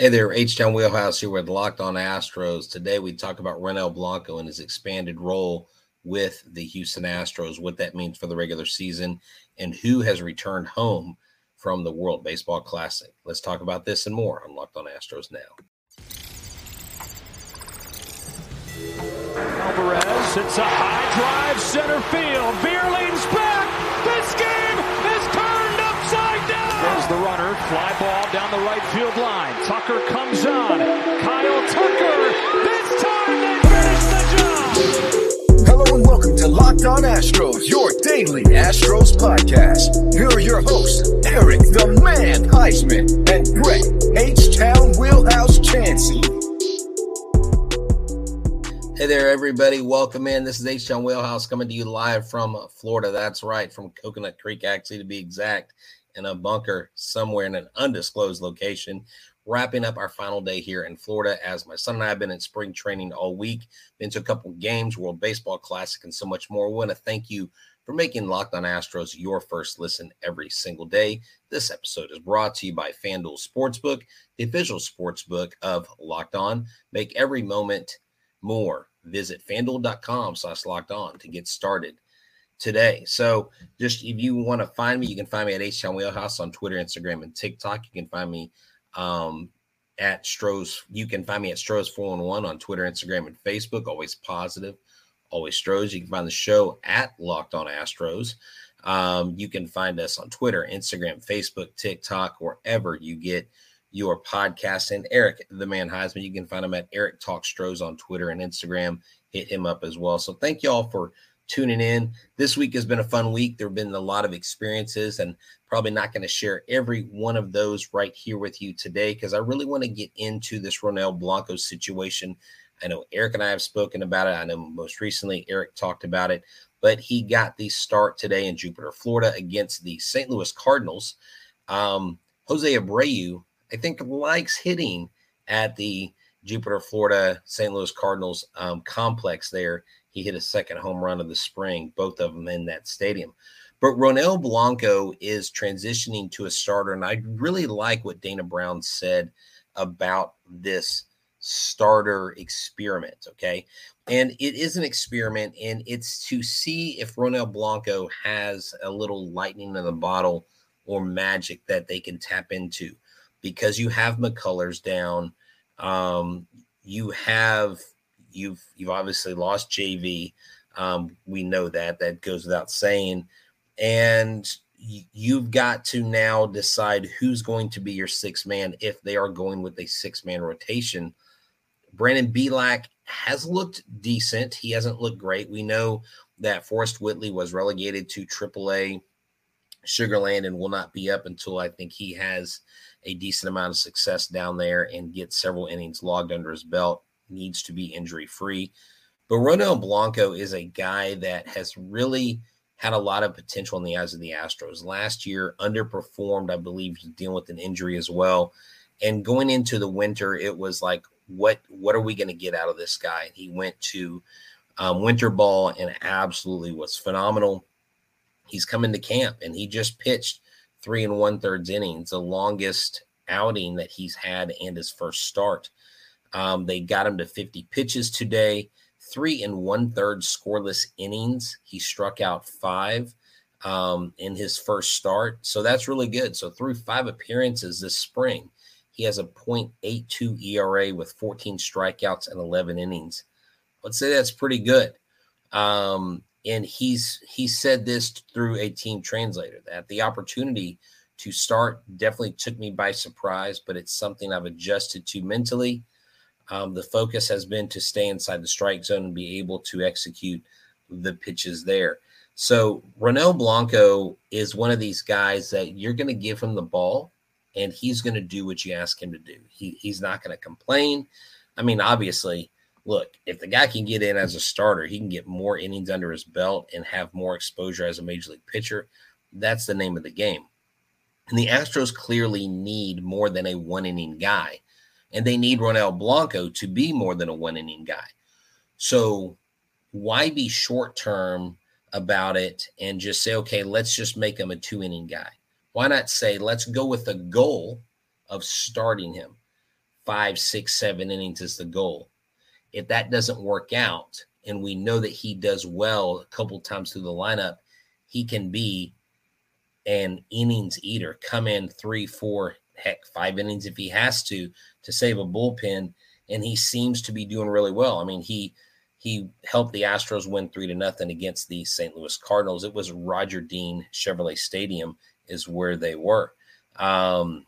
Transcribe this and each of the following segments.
Hey there, H Town Wheelhouse here with Locked On Astros. Today we talk about Ronel Blanco and his expanded role with the Houston Astros, what that means for the regular season, and who has returned home from the World Baseball Classic. Let's talk about this and more on Locked On Astros now. Alvarez hits a high drive center field. Beer leans back. The runner. Fly ball down the right field line. Tucker comes on. Kyle Tucker. This time they finish the job. Hello and welcome to Locked On Astros, your daily Astros podcast. Here are your hosts, Eric the Man Huysman and Brett H Town Wheelhouse Chancey. Hey there, everybody. Welcome in. This is H Town Wheelhouse coming to you live from uh, Florida. That's right, from Coconut Creek, actually, to be exact, in a bunker somewhere in an undisclosed location. Wrapping up our final day here in Florida as my son and I have been in spring training all week, been to a couple games, World Baseball Classic, and so much more. We want to thank you for making Locked on Astros your first listen every single day. This episode is brought to you by FanDuel Sportsbook, the official sportsbook of Locked On. Make every moment more. Visit fanduel.com slash locked on to get started today. So just if you want to find me, you can find me at H Town Wheelhouse on Twitter, Instagram, and TikTok. You can find me um, at Stros. You can find me at Stros411 on Twitter, Instagram, and Facebook. Always positive, always Stros. You can find the show at Locked On Astros. Um, you can find us on Twitter, Instagram, Facebook, TikTok, wherever you get your podcast. And Eric, the man Huysman, you can find him at Eric Talk Stros on Twitter and Instagram. Hit him up as well. So thank you all for tuning in. This week has been a fun week. There have been a lot of experiences, and probably not going to share every one of those right here with you today because I really want to get into this Ronel Blanco situation. I know Eric and I have spoken about it. I know most recently Eric talked about it, but he got the start today in Jupiter, Florida against the St. Louis Cardinals. Um, Jose Abreu I think likes hitting at the Jupiter, Florida, St. Louis Cardinals um, complex there. He hit a second home run of the spring, both of them in that stadium. But Ronel Blanco is transitioning to a starter, and I really like what Dana Brown said about this starter experiment. Okay. And it is an experiment, and it's to see if Ronel Blanco has a little lightning in the bottle or magic that they can tap into because you have McCullers down. Um, you have you've you've obviously lost JV. Um, we know that that goes without saying, and you've got to now decide who's going to be your six man if they are going with a six man rotation. Brandon Bielak has looked decent. He hasn't looked great. We know that Forrest Whitley was relegated to AAA Sugarland and will not be up until I think he has a decent amount of success down there and gets several innings logged under his belt. Needs to be injury free. But Ronel Blanco is a guy that has really had a lot of potential in the eyes of the Astros. Last year, underperformed. I believe dealing with an injury as well. And going into the winter, it was like, what what are we going to get out of this guy? He went to um, winter ball and absolutely was phenomenal. He's coming to camp and he just pitched three and one thirds innings, the longest outing that he's had and his first start. Um, they got him to 50 pitches today, three and one third scoreless innings. He struck out five um, in his first start. So that's really good. So through five appearances this spring, he has a 0.82 ERA with 14 strikeouts and 11 innings. Let's say that's pretty good. Um, and he's he said this through a team translator that the opportunity to start definitely took me by surprise, but it's something I've adjusted to mentally. Um, the focus has been to stay inside the strike zone and be able to execute the pitches there. So Ronel Blanco is one of these guys that you're going to give him the ball and he's going to do what you ask him to do. He, he's not going to complain. I mean, obviously, look, if the guy can get in as a starter, he can get more innings under his belt and have more exposure as a major league pitcher. That's the name of the game. And the Astros clearly need more than a one inning guy. And they need Ronel Blanco to be more than a one inning guy. So why be short term about it and just say, okay, let's just make him a two inning guy? Why not say, let's go with the goal of starting him? five, six, seven innings is the goal. If that doesn't work out, and we know that he does well a couple times through the lineup, he can be an innings eater, come in three, four, heck, five innings if he has to to save a bullpen. And he seems to be doing really well. I mean, he he helped the Astros win three to nothing against the St. Louis Cardinals. It was Roger Dean Chevrolet Stadium is where they were. Um,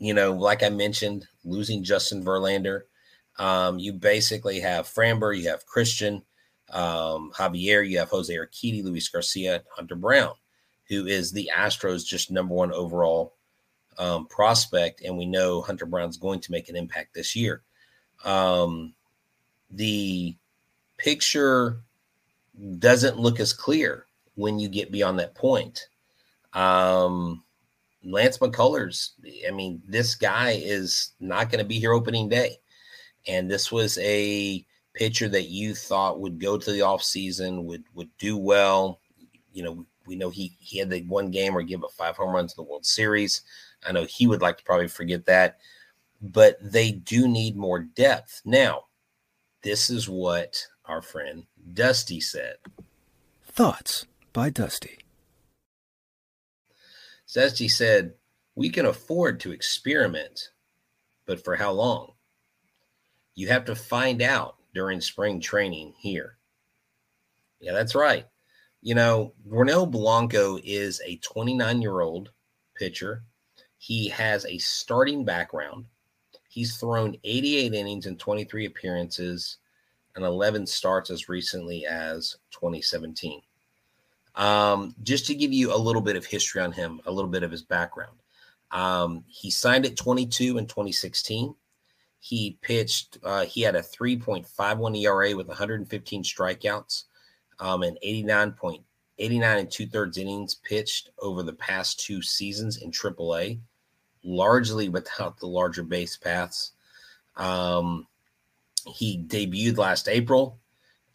you know, like I mentioned, losing Justin Verlander, um, you basically have Framber, you have Christian, um, Javier, you have Jose Urquidy, Luis Garcia, Hunter Brown, who is the Astros' just number one overall um, prospect, and we know Hunter Brown's going to make an impact this year. Um, the picture doesn't look as clear when you get beyond that point. Um, Lance McCullers, I mean, this guy is not going to be here opening day. And this was a pitcher that you thought would go to the offseason, would would do well. You know, we know he he had the one game or give up five home runs in the World Series. I know he would like to probably forget that, but they do need more depth. Now, this is what our friend Dusty said. Thoughts by Dusty. Dusty said, We can afford to experiment, but for how long? You have to find out during spring training here. Yeah, that's right. You know, Ronel Blanco is a 29 year old pitcher. He has a starting background. He's thrown 88 innings in 23 appearances and 11 starts as recently as 2017. Um, just to give you a little bit of history on him, a little bit of his background. Um, he signed at 22 in 2016. He pitched, uh, he had a 3.51 ERA with 115 strikeouts um, and 89.89 and two thirds innings pitched over the past two seasons in AAA, largely without the larger base paths. Um, he debuted last April,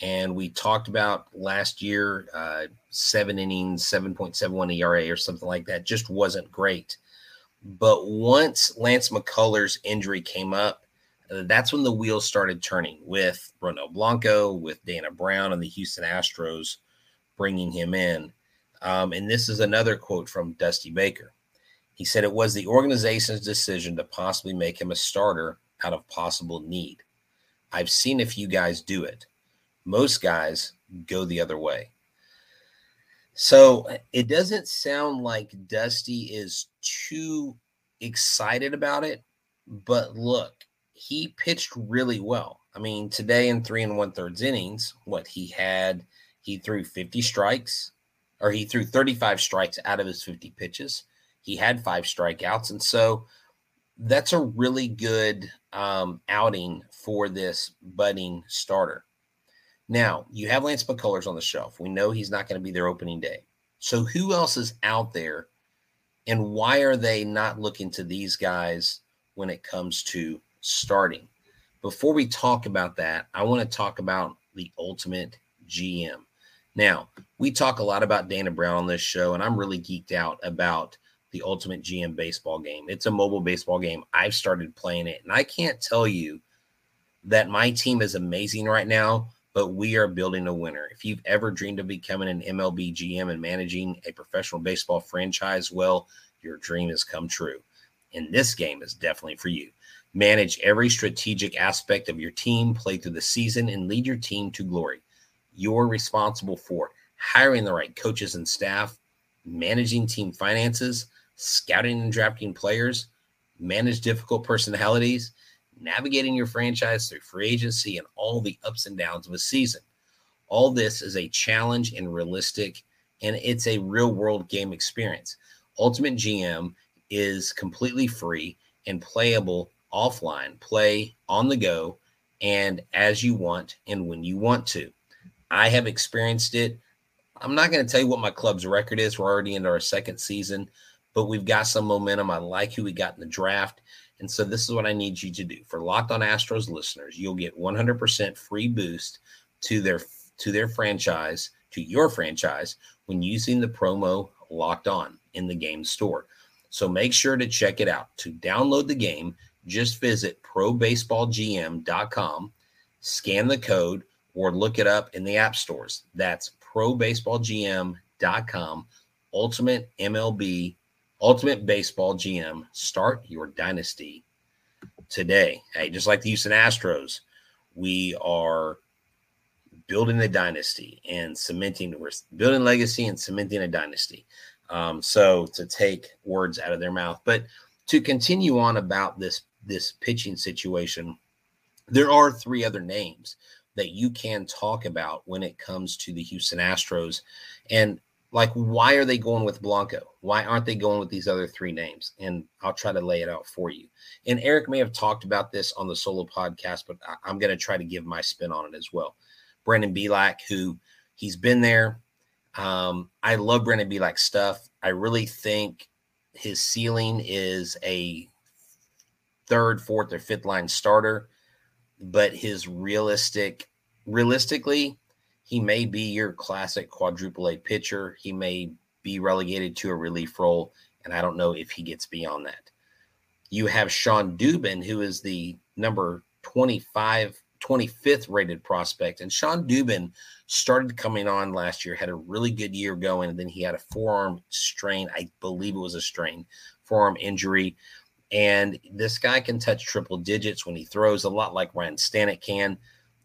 and we talked about last year uh, seven innings, 7.71 ERA or something like that. Just wasn't great. But once Lance McCullers' injury came up, uh, that's when the wheels started turning with Ronel Blanco, with Dana Brown, and the Houston Astros bringing him in. Um, and this is another quote from Dusty Baker. He said it was the organization's decision to possibly make him a starter out of possible need. I've seen a few guys do it. Most guys go the other way. So it doesn't sound like Dusty is too excited about it, but look, he pitched really well. I mean, today in three and one thirds innings, what he had, he threw 50 strikes, or he threw 35 strikes out of his 50 pitches. He had five strikeouts. And so that's a really good um, outing for this budding starter. Now, you have Lance McCullers on the shelf. We know he's not going to be there opening day. So, who else is out there, and why are they not looking to these guys when it comes to starting? Before we talk about that, I want to talk about the ultimate GM. Now, we talk a lot about Dana Brown on this show, and I'm really geeked out about the Ultimate GM baseball game. It's a mobile baseball game. I've started playing it, and I can't tell you that my team is amazing right now, but we are building a winner. If you've ever dreamed of becoming an MLB GM and managing a professional baseball franchise, well, your dream has come true. And this game is definitely for you. Manage every strategic aspect of your team, play through the season, and lead your team to glory. You're responsible for hiring the right coaches and staff, managing team finances, scouting and drafting players, manage difficult personalities, navigating your franchise through free agency and all the ups and downs of a season. All this is a challenge and realistic, and it's a real world game experience. Ultimate GM is completely free and playable offline, play on the go, and as you want and when you want to. I have experienced it. I'm not going to tell you what my club's record is. We're already into our second season, but we've got some momentum. I like who we got in the draft. And so this is what I need you to do. For Locked On Astros listeners, you'll get 100% free boost to their to their franchise, to your franchise when using the promo Locked On in the game store. So make sure to check it out. To download the game, just visit probaseballgm.com, scan the code, or look it up in the app stores. That's probaseballgm.com. Ultimate MLB, Ultimate Baseball GM. Start your dynasty today. Hey, just like the Houston Astros, we are building a dynasty and cementing, we're building legacy and cementing a dynasty. Um, so to take words out of their mouth, but to continue on about this this pitching situation, there are three other names that you can talk about when it comes to the Houston Astros. And like, why are they going with Blanco? Why aren't they going with these other three names? And I'll try to lay it out for you. And Eric may have talked about this on the solo podcast, but I'm going to try to give my spin on it as well. Brandon Bielak, who he's been there. Um, I love Brandon Bielak stuff. I really think his ceiling is a third, fourth, or fifth line starter, but his realistic, realistically, he may be your classic quadruple A pitcher. He may be relegated to a relief role, and I don't know if he gets beyond that. You have Shawn Dubin, who is the number 25, 25th rated prospect. And Shawn Dubin started coming on last year, had a really good year going, and then he had a forearm strain. I believe it was a strain, forearm injury. And this guy can touch triple digits when he throws, a lot like Ryan Stanek can.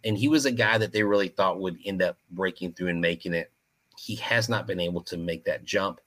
And he was a guy that they really thought would end up breaking through and making it. He has not been able to make that jump,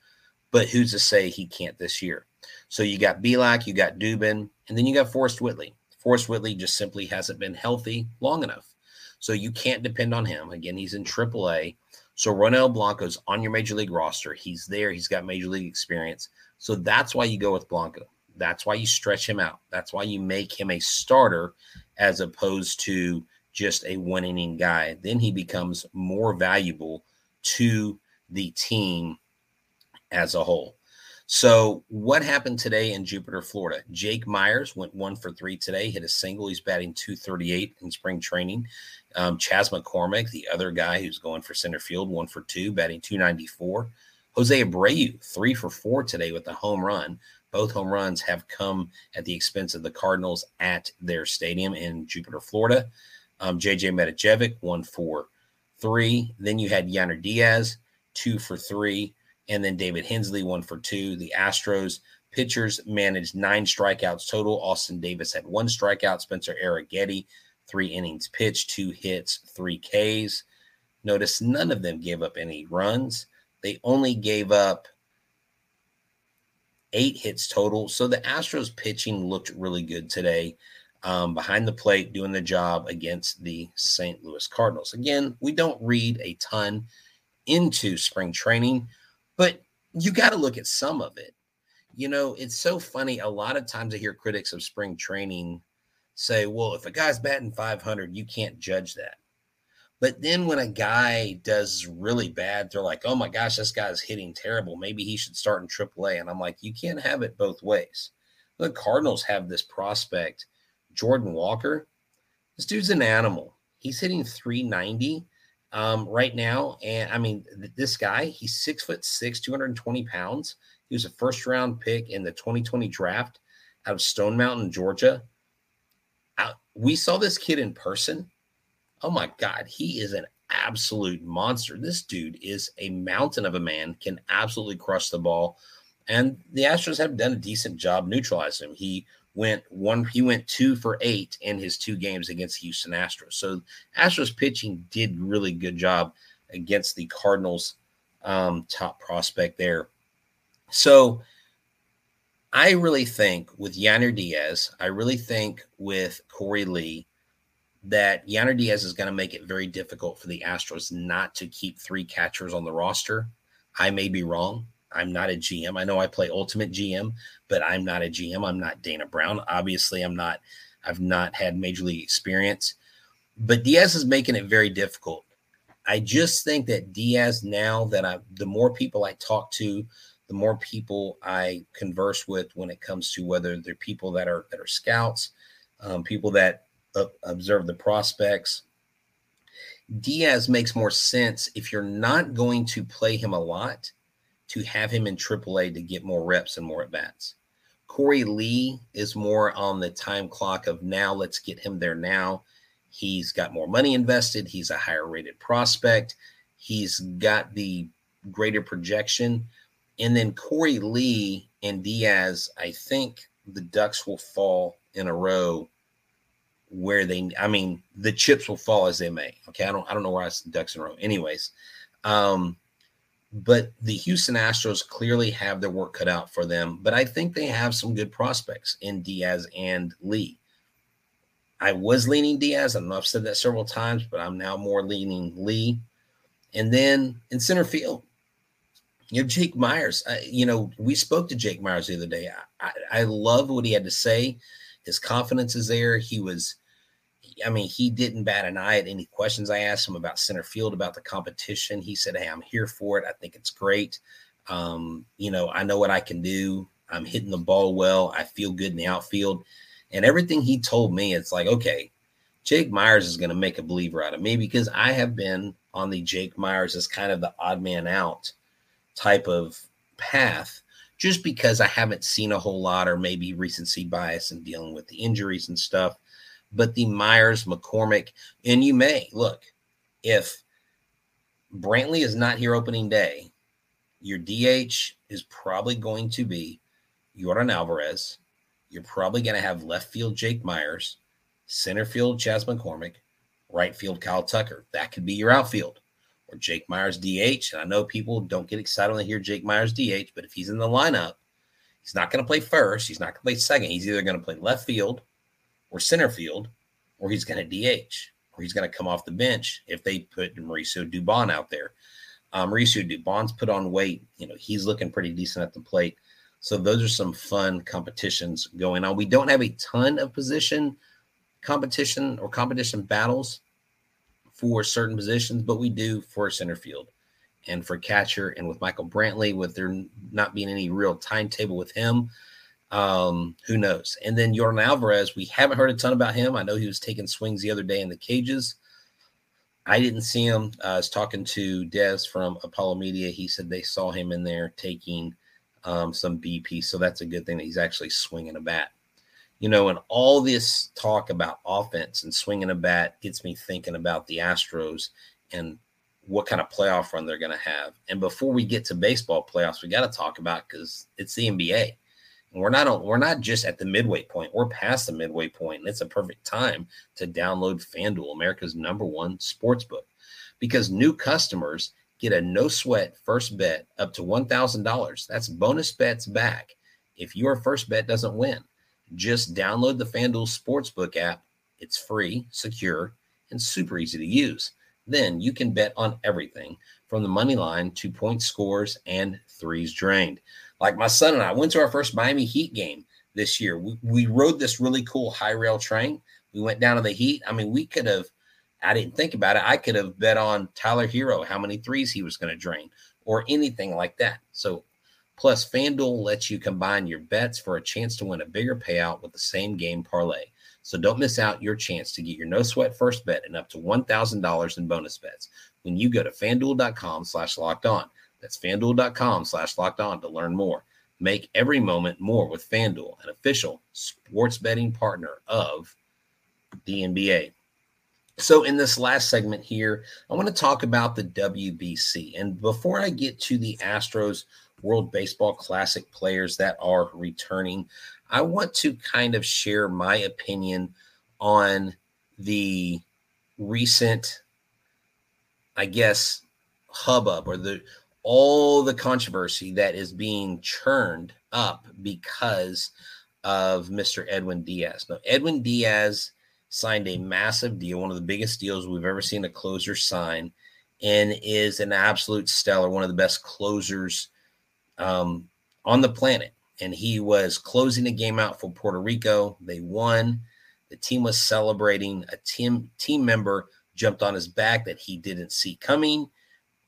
but who's to say he can't this year? So you got Bielak, you got Dubin, and then you got Forrest Whitley. Forrest Whitley just simply hasn't been healthy long enough. So you can't depend on him. Again, he's in AAA. So Ronel Blanco's on your major league roster. He's there. He's got major league experience. So that's why you go with Blanco. That's why you stretch him out. That's why you make him a starter as opposed to just a one inning guy. Then he becomes more valuable to the team as a whole. So, what happened today in Jupiter, Florida? Jake Meyers went one for three today, hit a single. He's batting 238 in spring training. Um, Chas McCormick, the other guy who's going for center field, one for two, batting 294. Jose Abreu, three for four today with a home run. Both home runs have come at the expense of the Cardinals at their stadium in Jupiter, Florida. Um, JJ Matijevic, one for three. Then you had Yainer Diaz, two for three. And then David Hensley, one for two. The Astros pitchers managed nine strikeouts total. Austin Davis had one strikeout. Spencer Arrighetti, three innings pitched, two hits, three Ks. Notice none of them gave up any runs. They only gave up eight hits total. So the Astros pitching looked really good today. Um, behind the plate, doing the job against the St. Louis Cardinals. Again, we don't read a ton into spring training, but you got to look at some of it. You know, it's so funny. A lot of times I hear critics of spring training say, well, if a guy's batting 500, you can't judge that. But then when a guy does really bad, they're like, oh my gosh, this guy's hitting terrible. Maybe he should start in AAA. And I'm like, you can't have it both ways. The Cardinals have this prospect, Jordan Walker. This dude's an animal. He's hitting 390 um, right now. And I mean, th- this guy, he's six foot six, 220 pounds. He was a first round pick in the 2020 draft out of Stone Mountain, Georgia. Uh, we saw this kid in person oh my God, he is an absolute monster. This dude is a mountain of a man, can absolutely crush the ball. And the Astros have done a decent job neutralizing him. He went one, he went two for eight in his two games against Houston Astros. So Astros pitching did really good job against the Cardinals um, top prospect there. So I really think with Yainer Diaz, I really think with Korey Lee, that Yainer Diaz is going to make it very difficult for the Astros not to keep three catchers on the roster. I may be wrong. I'm not a GM. I know I play Ultimate GM, but I'm not a GM. I'm not Dana Brown. Obviously, I'm not. I've not had major league experience, but Diaz is making it very difficult. I just think that Diaz now that I, the more people I talk to, the more people I converse with when it comes to whether they're people that are that are scouts, um, people that observe the prospects. Diaz makes more sense if you're not going to play him a lot to have him in AAA to get more reps and more at bats. Korey Lee is more on the time clock of now, let's get him there now. He's got more money invested. He's a higher rated prospect. He's got the greater projection. And then Korey Lee and Diaz, I think the Ducks will fall in a row where they I mean the chips will fall as they may. Okay. I don't I don't know where I said Ducks in a row. Anyways. Um, but the Houston Astros clearly have their work cut out for them. But I think they have some good prospects in Diaz and Lee. I was leaning Diaz. I know I've said that several times, but I'm now more leaning Lee. And then in center field, you know, Jake Meyers. I, you know, we spoke to Jake Meyers the other day. I, I, I love what he had to say. His confidence is there. He was, I mean, he didn't bat an eye at any questions I asked him about center field, about the competition. He said, Hey, I'm here for it. I think it's great. Um, you know, I know what I can do. I'm hitting the ball well. I feel good in the outfield. And everything he told me, it's like, okay, Jake Meyers is going to make a believer out of me because I have been on the Jake Meyers as kind of the odd man out type of path just because I haven't seen a whole lot or maybe recency bias in dealing with the injuries and stuff. But the Meyers, McCormick, and you may look if Brantley is not here opening day, your DH is probably going to be Yordan Alvarez. You're probably going to have left field Jake Meyers, center field Chas McCormick, right field Kyle Tucker. That could be your outfield or Jake Meyers DH. And I know people don't get excited when they hear Jake Meyers DH, but if he's in the lineup, he's not going to play first. He's not going to play second. He's either going to play left field or center field, or he's going to DH, or he's going to come off the bench if they put Mauricio Dubon out there. Um, Mauricio Dubon's put on weight. You know, he's looking pretty decent at the plate. So those are some fun competitions going on. We don't have a ton of position competition or competition battles for certain positions, but we do for center field and for catcher. And with Michael Brantley, with there not being any real timetable with him, um, who knows? And then Yordan Alvarez, we haven't heard a ton about him. I know he was taking swings the other day in the cages. I didn't see him. Uh, I was talking to Des from Apollo Media. He said they saw him in there taking um, some BP. So that's a good thing that he's actually swinging a bat you know, and all this talk about offense and swinging a bat gets me thinking about the Astros and what kind of playoff run they're going to have. And before we get to baseball playoffs, we got to talk about because it's the NBA. We're not we're not just at the midway point. We're past the midway point, and it's a perfect time to download FanDuel, America's number one sports book, because new customers get a no sweat first bet up to one thousand dollars. That's bonus bets back if your first bet doesn't win. Just download the FanDuel Sportsbook app. It's free, secure, and super easy to use. Then you can bet on everything from the money line to point scores and threes drained. Like my son and I went to our first Miami Heat game this year. We, we rode this really cool high rail train. We went down to the Heat. I mean, we could have, I didn't think about it. I could have bet on Tyler Herro how many threes he was going to drain, or anything like that. So Plus, FanDuel lets you combine your bets for a chance to win a bigger payout with the same game parlay. So don't miss out your chance to get your no sweat first bet and up to $1,000 in bonus bets when you go to fanduel.com slash locked on. That's fanduel.com slash locked on to learn more. Make every moment more with FanDuel, an official sports betting partner of the NBA. So, in this last segment here, I want to talk about the WBC. And before I get to the Astros World Baseball Classic players that are returning. I want to kind of share my opinion on the recent, I guess, hubbub or the all the controversy that is being churned up because of Mr. Edwin Diaz. Now, Edwin Diaz signed a massive deal, one of the biggest deals we've ever seen a closer sign, and is an absolute stellar, one of the best closers um, on the planet. And he was closing the game out for Puerto Rico. They won. The team was celebrating. A team team member jumped on his back that he didn't see coming,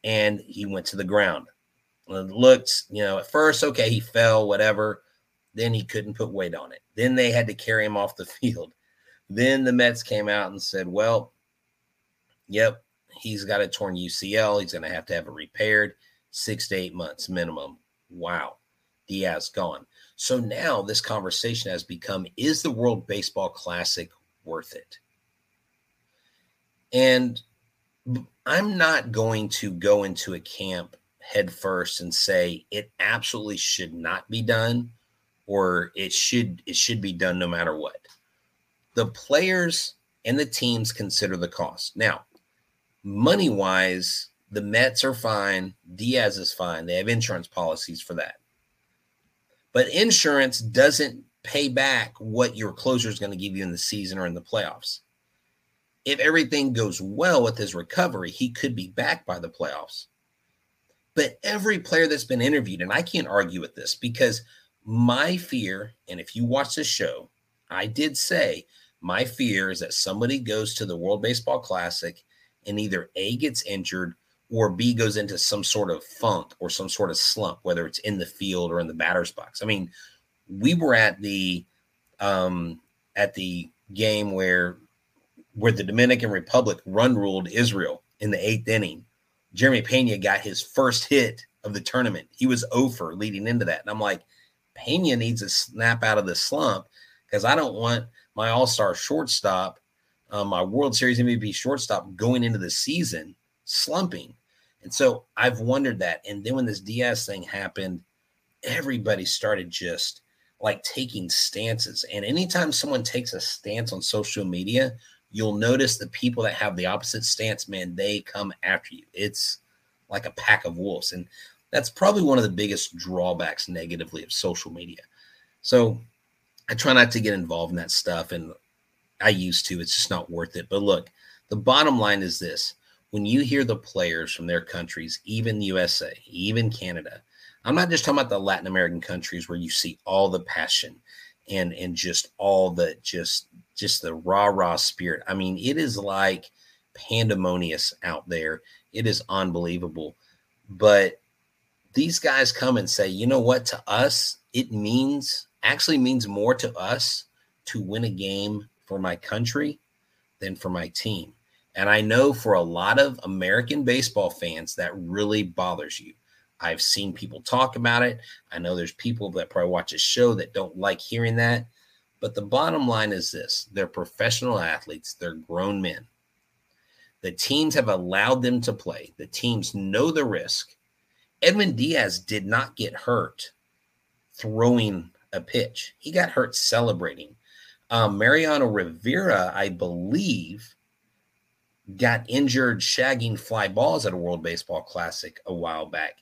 and he went to the ground. It looked, you know, at first, okay, he fell, whatever. Then he couldn't put weight on it. Then they had to carry him off the field. Then the Mets came out and said, well, yep, he's got a torn UCL. He's going to have to have it repaired, six to eight months minimum. Wow. Diaz gone. So now this conversation has become is the World Baseball Classic worth it? And I'm not going to go into a camp head first and say it absolutely should not be done or it should it should be done no matter what. The players and the teams consider the cost. Now, money wise, the Mets are fine, Diaz is fine. They have insurance policies for that. But insurance doesn't pay back what your closer is going to give you in the season or in the playoffs. If everything goes well with his recovery, he could be back by the playoffs. But every player that's been interviewed, and I can't argue with this because my fear, and if you watch this show, I did say my fear is that somebody goes to the World Baseball Classic and either A gets injured or B goes into some sort of funk or some sort of slump, whether it's in the field or in the batter's box. I mean, we were at the um at the game where where the Dominican Republic run ruled Israel in the eighth inning. Jeremy Pena got his first hit of the tournament. He was over leading into that. And I'm like, Pena needs to snap out of the slump because I don't want my all star shortstop, um, my World Series MVP shortstop going into the season slumping. And so I've wondered that. And then when this Diaz thing happened, everybody started just like taking stances. And anytime someone takes a stance on social media, you'll notice the people that have the opposite stance, man, they come after you. It's like a pack of wolves. And that's probably one of the biggest drawbacks negatively of social media. So I try not to get involved in that stuff. And I used to, it's just not worth it. But look, the bottom line is this when you hear the players from their countries, even the USA, even Canada, I'm not just talking about the Latin American countries where you see all the passion and and just all the just just the rah rah spirit. I mean, it is like pandemonious out there. It is unbelievable. But these guys come and say, you know what, to us, it means actually means more to us to win a game for my country than for my team. And I know for a lot of American baseball fans, that really bothers you. I've seen people talk about it. I know there's people that probably watch a show that don't like hearing that. But the bottom line is this they're professional athletes, they're grown men. The teams have allowed them to play, the teams know the risk. Edwin Diaz did not get hurt throwing a pitch, he got hurt celebrating. Um, Mariano Rivera, I believe, got injured shagging fly balls at a World Baseball Classic a while back.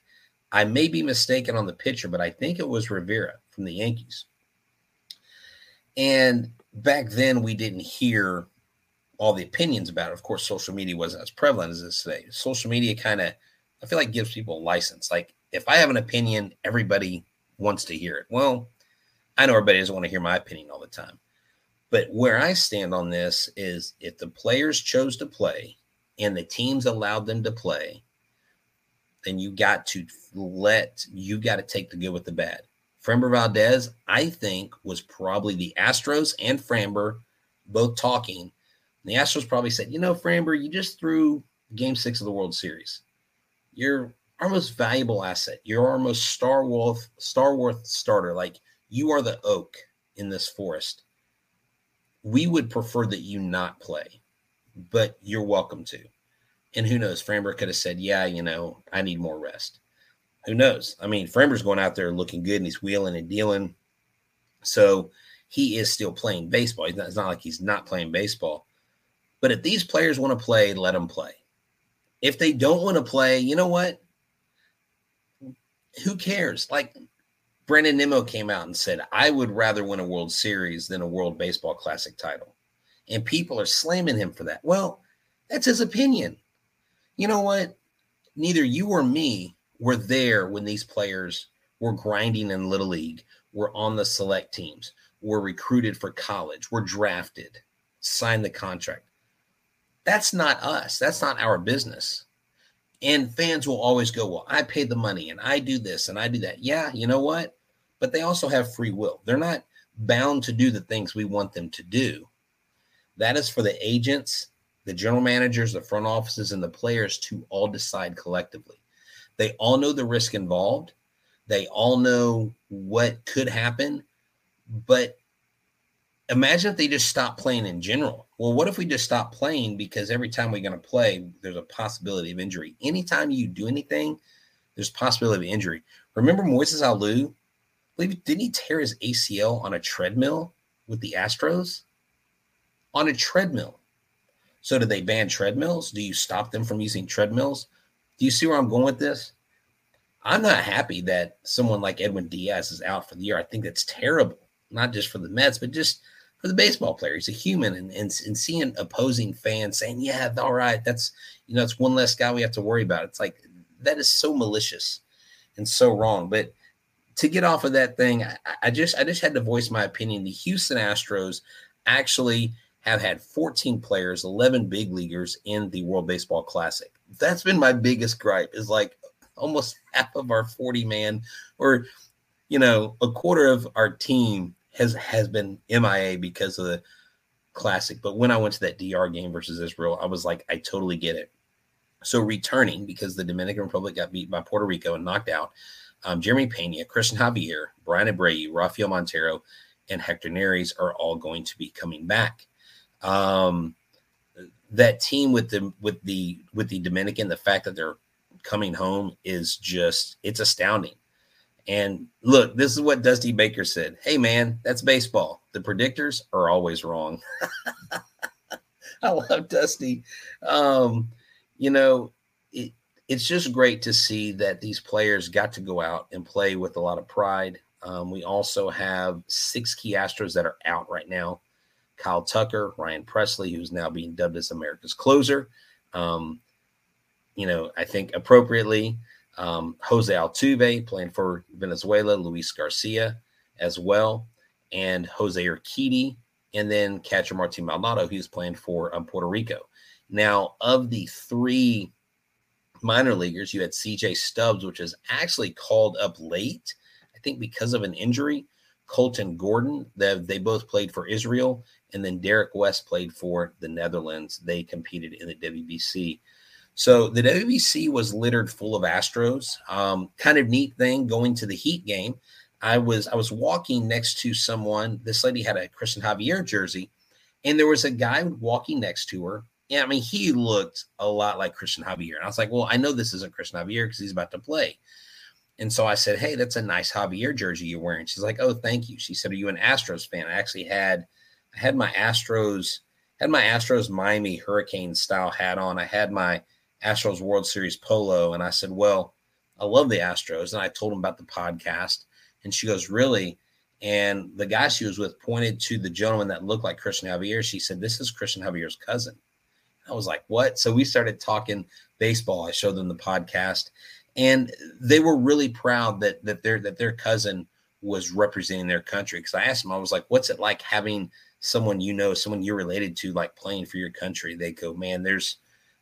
I may be mistaken on the pitcher, but I think it was Rivera from the Yankees. And back then, we didn't hear all the opinions about it. Of course, social media wasn't as prevalent as it is today. Social media kind of, I feel like, gives people a license. Like, if I have an opinion, everybody wants to hear it. Well, I know everybody doesn't want to hear my opinion all the time. But where I stand on this is if the players chose to play and the teams allowed them to play, then you got to let you got to take the good with the bad. Framber Valdez, I think, was probably the Astros and Framber both talking. The Astros probably said, you know, Framber, you just threw game six of the World Series. You're our most valuable asset. You're our most star worth, star worth starter. Like you are the oak in this forest. We would prefer that you not play, but you're welcome to. And who knows? Framber could have said, Yeah, you know, I need more rest. Who knows? I mean, Framber's going out there looking good and he's wheeling and dealing. So he is still playing baseball. It's not, it's not like he's not playing baseball. But if these players want to play, let them play. If they don't want to play, you know what? Who cares? Like Brandon Nimmo came out and said, I would rather win a World Series than a World Baseball Classic title. And people are slamming him for that. Well, that's his opinion you know what? Neither you or me were there when these players were grinding in Little League, were on the select teams, were recruited for college, were drafted, signed the contract. That's not us. That's not our business. And fans will always go, Well, I paid the money and I do this and I do that. Yeah, you know what? But they also have free will. They're not bound to do the things we want them to do. That is for the agents the general managers, the front offices, and the players to all decide collectively. They all know the risk involved. They all know what could happen, but imagine if they just stop playing in general. Well, what if we just stop playing because every time we're going to play, there's a possibility of injury. Anytime you do anything, there's possibility of injury. Remember Moises Alou? believe didn't he tear his ACL on a treadmill with the Astros? On a treadmill. So do they ban treadmills? Do you stop them from using treadmills? Do you see where I'm going with this? I'm not happy that someone like Edwin Diaz is out for the year. I think that's terrible, not just for the Mets, but just for the baseball player. He's a human, and, and, and seeing opposing fans saying, "Yeah, all right, that's you know, it's one less guy we have to worry about." It's like that is so malicious and so wrong. But to get off of that thing, I, I just I just had to voice my opinion. The Houston Astros actually have had 14 players, 11 big leaguers in the World Baseball Classic. That's been my biggest gripe. Is like almost half of our 40 man, or you know, a quarter of our team has has been MIA because of the classic. But when I went to that DR game versus Israel, I was like, I totally get it. So returning because the Dominican Republic got beat by Puerto Rico and knocked out. Um, Jeremy Pena, Christian Javier, Bryan Abreu, Rafael Montero, and Hector Neris are all going to be coming back. Um, that team with the with the with the Dominican, the fact that they're coming home is just it's astounding. And look, this is what Dusty Baker said. Hey, man, that's baseball. The predictors are always wrong. I love Dusty. Um, you know, it, it's just great to see that these players got to go out and play with a lot of pride. Um, we also have six key Astros that are out right now. Kyle Tucker, Ryan Pressly, who's now being dubbed as America's closer. Um, you know, I think appropriately um, Jose Altuve playing for Venezuela, Luis Garcia as well, and Jose Urquidy, and then catcher Martin Maldonado, who's playing for um, Puerto Rico. Now, of the three minor leaguers, you had CJ Stubbs, which is actually called up late, I think because of an injury. Colton Gordon, they, they both played for Israel, and then Derek West played for the Netherlands. They competed in the WBC. So the WBC was littered full of Astros. Um, kind of neat thing going to the Heat game. I was I was walking next to someone. This lady had a Christian Javier jersey, and there was a guy walking next to her. And I mean he looked a lot like Christian Javier, and I was like, well, I know this isn't Christian Javier because he's about to play. And so I said, hey, that's a nice Javier jersey you're wearing. She's like, oh, thank you. She said, are you an Astros fan? I actually had I had my Astros had my Astros Miami Hurricane style hat on. I had my Astros World Series polo. And I said, Well, I love the Astros. And I told him about the podcast. And she goes, Really? And the guy she was with pointed to the gentleman that looked like Christian Javier. She said, This is Christian Javier's cousin. I was like, What? So we started talking baseball. I showed them the podcast. And they were really proud that that their that their cousin was representing their country. Because I asked them, I was like, What's it like having someone you know, someone you're related to, like playing for your country? They go, Man, there's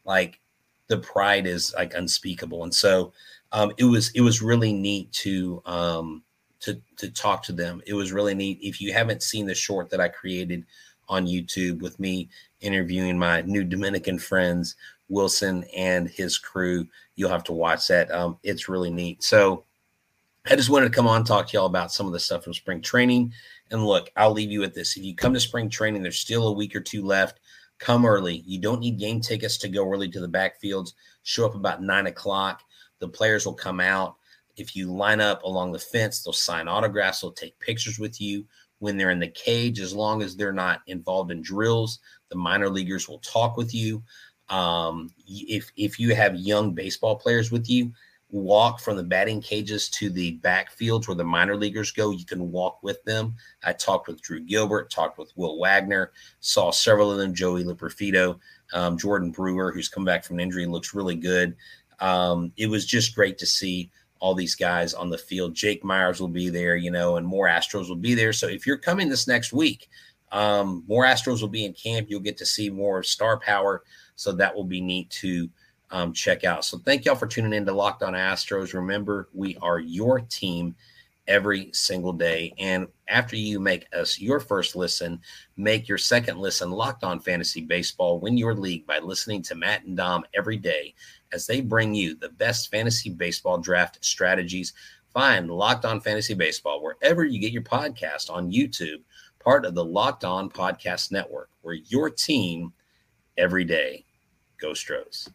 like the pride is like unspeakable. And so um, it was it was really neat to um, to to talk to them. It was really neat. If you haven't seen the short that I created on YouTube with me interviewing my new Dominican friends, Wilson and his crew, you'll have to watch that. Um, it's really neat. So I just wanted to come on talk to y'all about some of the stuff from spring training. And look, I'll leave you with this. If you come to spring training, there's still a week or two left come early. You don't need game tickets to go early to the backfields. Show up about nine o'clock. The players will come out. If you line up along the fence, they'll sign autographs, they'll take pictures with you. When they're in the cage, as long as they're not involved in drills, the minor leaguers will talk with you. Um, if if you have young baseball players with you, walk from the batting cages to the backfields where the minor leaguers go. You can walk with them. I talked with Drew Gilbert, talked with Will Wagner, saw several of them, Joey Loperfido, um, Jordan Brewer, who's come back from an injury, looks really good. Um, it was just great to see all these guys on the field. Jake Meyers will be there, you know, and more Astros will be there. So if you're coming this next week, um, more Astros will be in camp. You'll get to see more star power. So that will be neat to um, check out. So thank y'all for tuning in to Locked On Astros. Remember, we are your team every single day. And after you make us your first listen, make your second listen Locked On Fantasy Baseball. Win your league by listening to Matt and Dom every day as they bring you the best fantasy baseball draft strategies Find Locked On Fantasy Baseball wherever you get your podcast on YouTube, part of the Locked On Podcast Network, where your team every day. Go Stros.